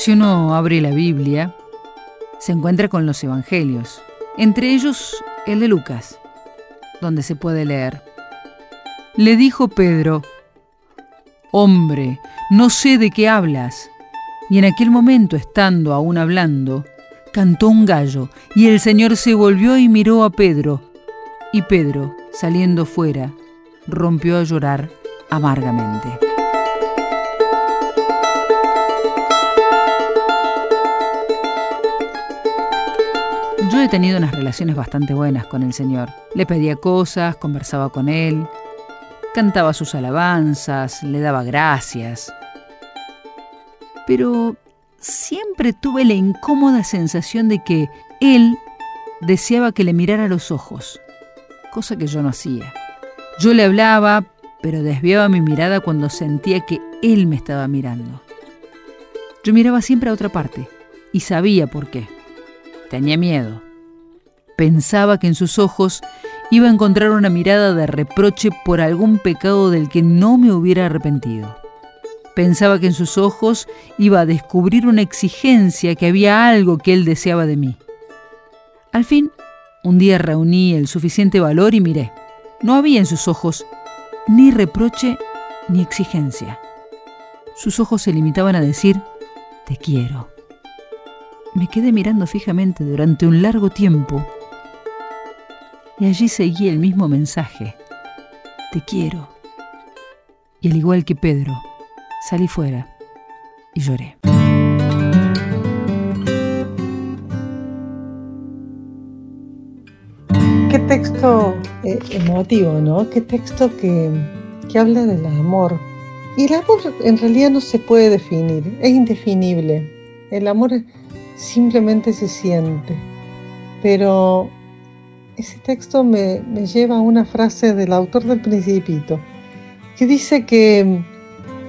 Si uno abre la Biblia, se encuentra con los Evangelios, entre ellos el de Lucas, donde se puede leer. Le dijo Pedro, Hombre, no sé de qué hablas. Y en aquel momento, estando aún hablando, cantó un gallo, y el Señor se volvió y miró a Pedro. Y Pedro, saliendo fuera, rompió a llorar amargamente. Yo he tenido unas relaciones bastante buenas con el Señor. Le pedía cosas, conversaba con Él, cantaba sus alabanzas, le daba gracias. Pero siempre tuve la incómoda sensación de que Él deseaba que le mirara los ojos, cosa que yo no hacía. Yo le hablaba, pero desviaba mi mirada cuando sentía que Él me estaba mirando. Yo miraba siempre a otra parte y sabía por qué. Tenía miedo. Pensaba que en sus ojos iba a encontrar una mirada de reproche por algún pecado del que no me hubiera arrepentido. Pensaba que en sus ojos iba a descubrir una exigencia, que había algo que él deseaba de mí. Al fin, un día reuní el suficiente valor y miré. No había en sus ojos ni reproche ni exigencia. Sus ojos se limitaban a decir, te quiero. Me quedé mirando fijamente durante un largo tiempo y allí seguí el mismo mensaje. Te quiero. Y al igual que Pedro, salí fuera y lloré. Qué texto eh, emotivo, ¿no? Qué texto que, que habla del amor. Y el amor en realidad no se puede definir, es indefinible. El amor simplemente se siente. Pero ese texto me, lleva a una frase del autor del Principito, que dice que,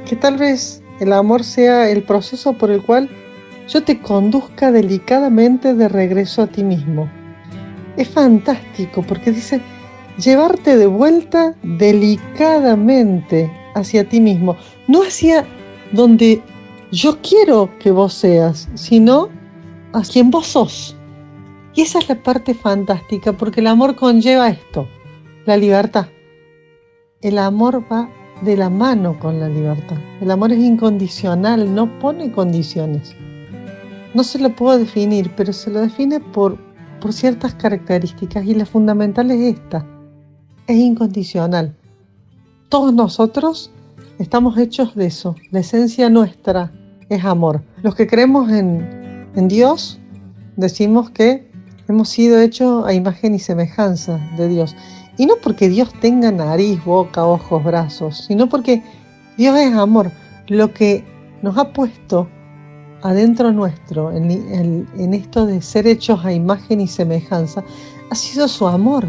que tal vez el amor sea el proceso por el cual yo te conduzca delicadamente de regreso a ti mismo. Es fantástico porque dice llevarte de vuelta delicadamente hacia ti mismo, no hacia donde yo quiero que vos seas, sino a quien vos sos. Y esa es la parte fantástica, porque el amor conlleva esto, la libertad. El amor va de la mano con la libertad. El amor es incondicional, no pone condiciones. No se lo puedo definir, pero se lo define por, por ciertas características y la fundamental es esta. Es incondicional. Todos nosotros estamos hechos de eso. La esencia nuestra es amor. Los que creemos en, en Dios, decimos que hemos sido hechos a imagen y semejanza de Dios. Y no porque Dios tenga nariz, boca, ojos, brazos, sino porque Dios es amor. Lo que nos ha puesto adentro nuestro, en, esto de ser hechos a imagen y semejanza, ha sido su amor.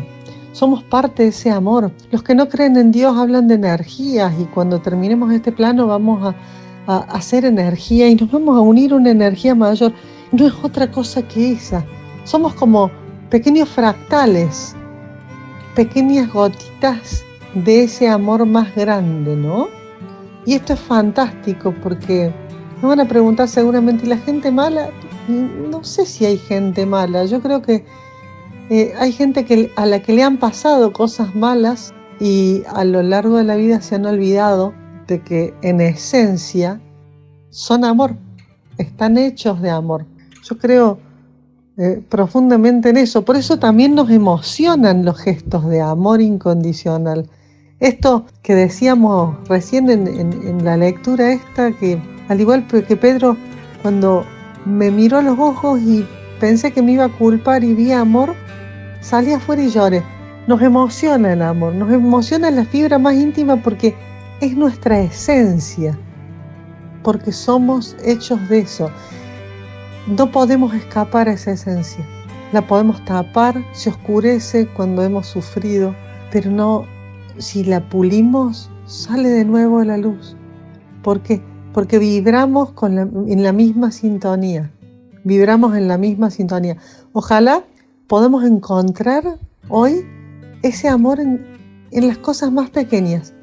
Somos parte de ese amor. Los que no creen en Dios hablan de energías y cuando terminemos este plano vamos a, a hacer energía y nos vamos a unir una energía mayor. No es otra cosa que esa. Somos como pequeños fractales, pequeñas gotitas de ese amor más grande, ¿no? Y esto es fantástico porque me van a preguntar seguramente, ¿y la gente mala? No sé si hay gente mala. Yo creo que eh, hay gente que, a la que le han pasado cosas malas y a lo largo de la vida se han olvidado que en esencia son amor, están hechos de amor. Yo creo eh, profundamente en eso, por eso también nos emocionan los gestos de amor incondicional. Esto que decíamos recién en, la lectura esta, que al igual que Pedro, cuando me miró a los ojos y pensé que me iba a culpar y vi amor, salí afuera y lloré. Nos emociona el amor, nos emociona la fibra más íntima porque es nuestra esencia, porque somos hechos de eso. No podemos escapar a esa esencia. La podemos tapar, se oscurece cuando hemos sufrido, pero no, si la pulimos, sale de nuevo a la luz. ¿Por qué? Porque vibramos con en la misma sintonía. Vibramos en la misma sintonía. Ojalá podamos encontrar hoy ese amor en las cosas más pequeñas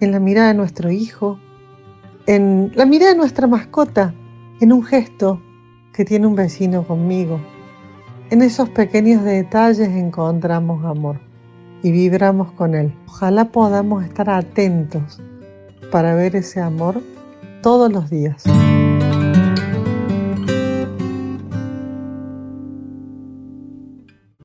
en la mirada de nuestro hijo, en la mirada de nuestra mascota, en un gesto que tiene un vecino conmigo. En esos pequeños detalles encontramos amor y vibramos con él. Ojalá podamos estar atentos para ver ese amor todos los días.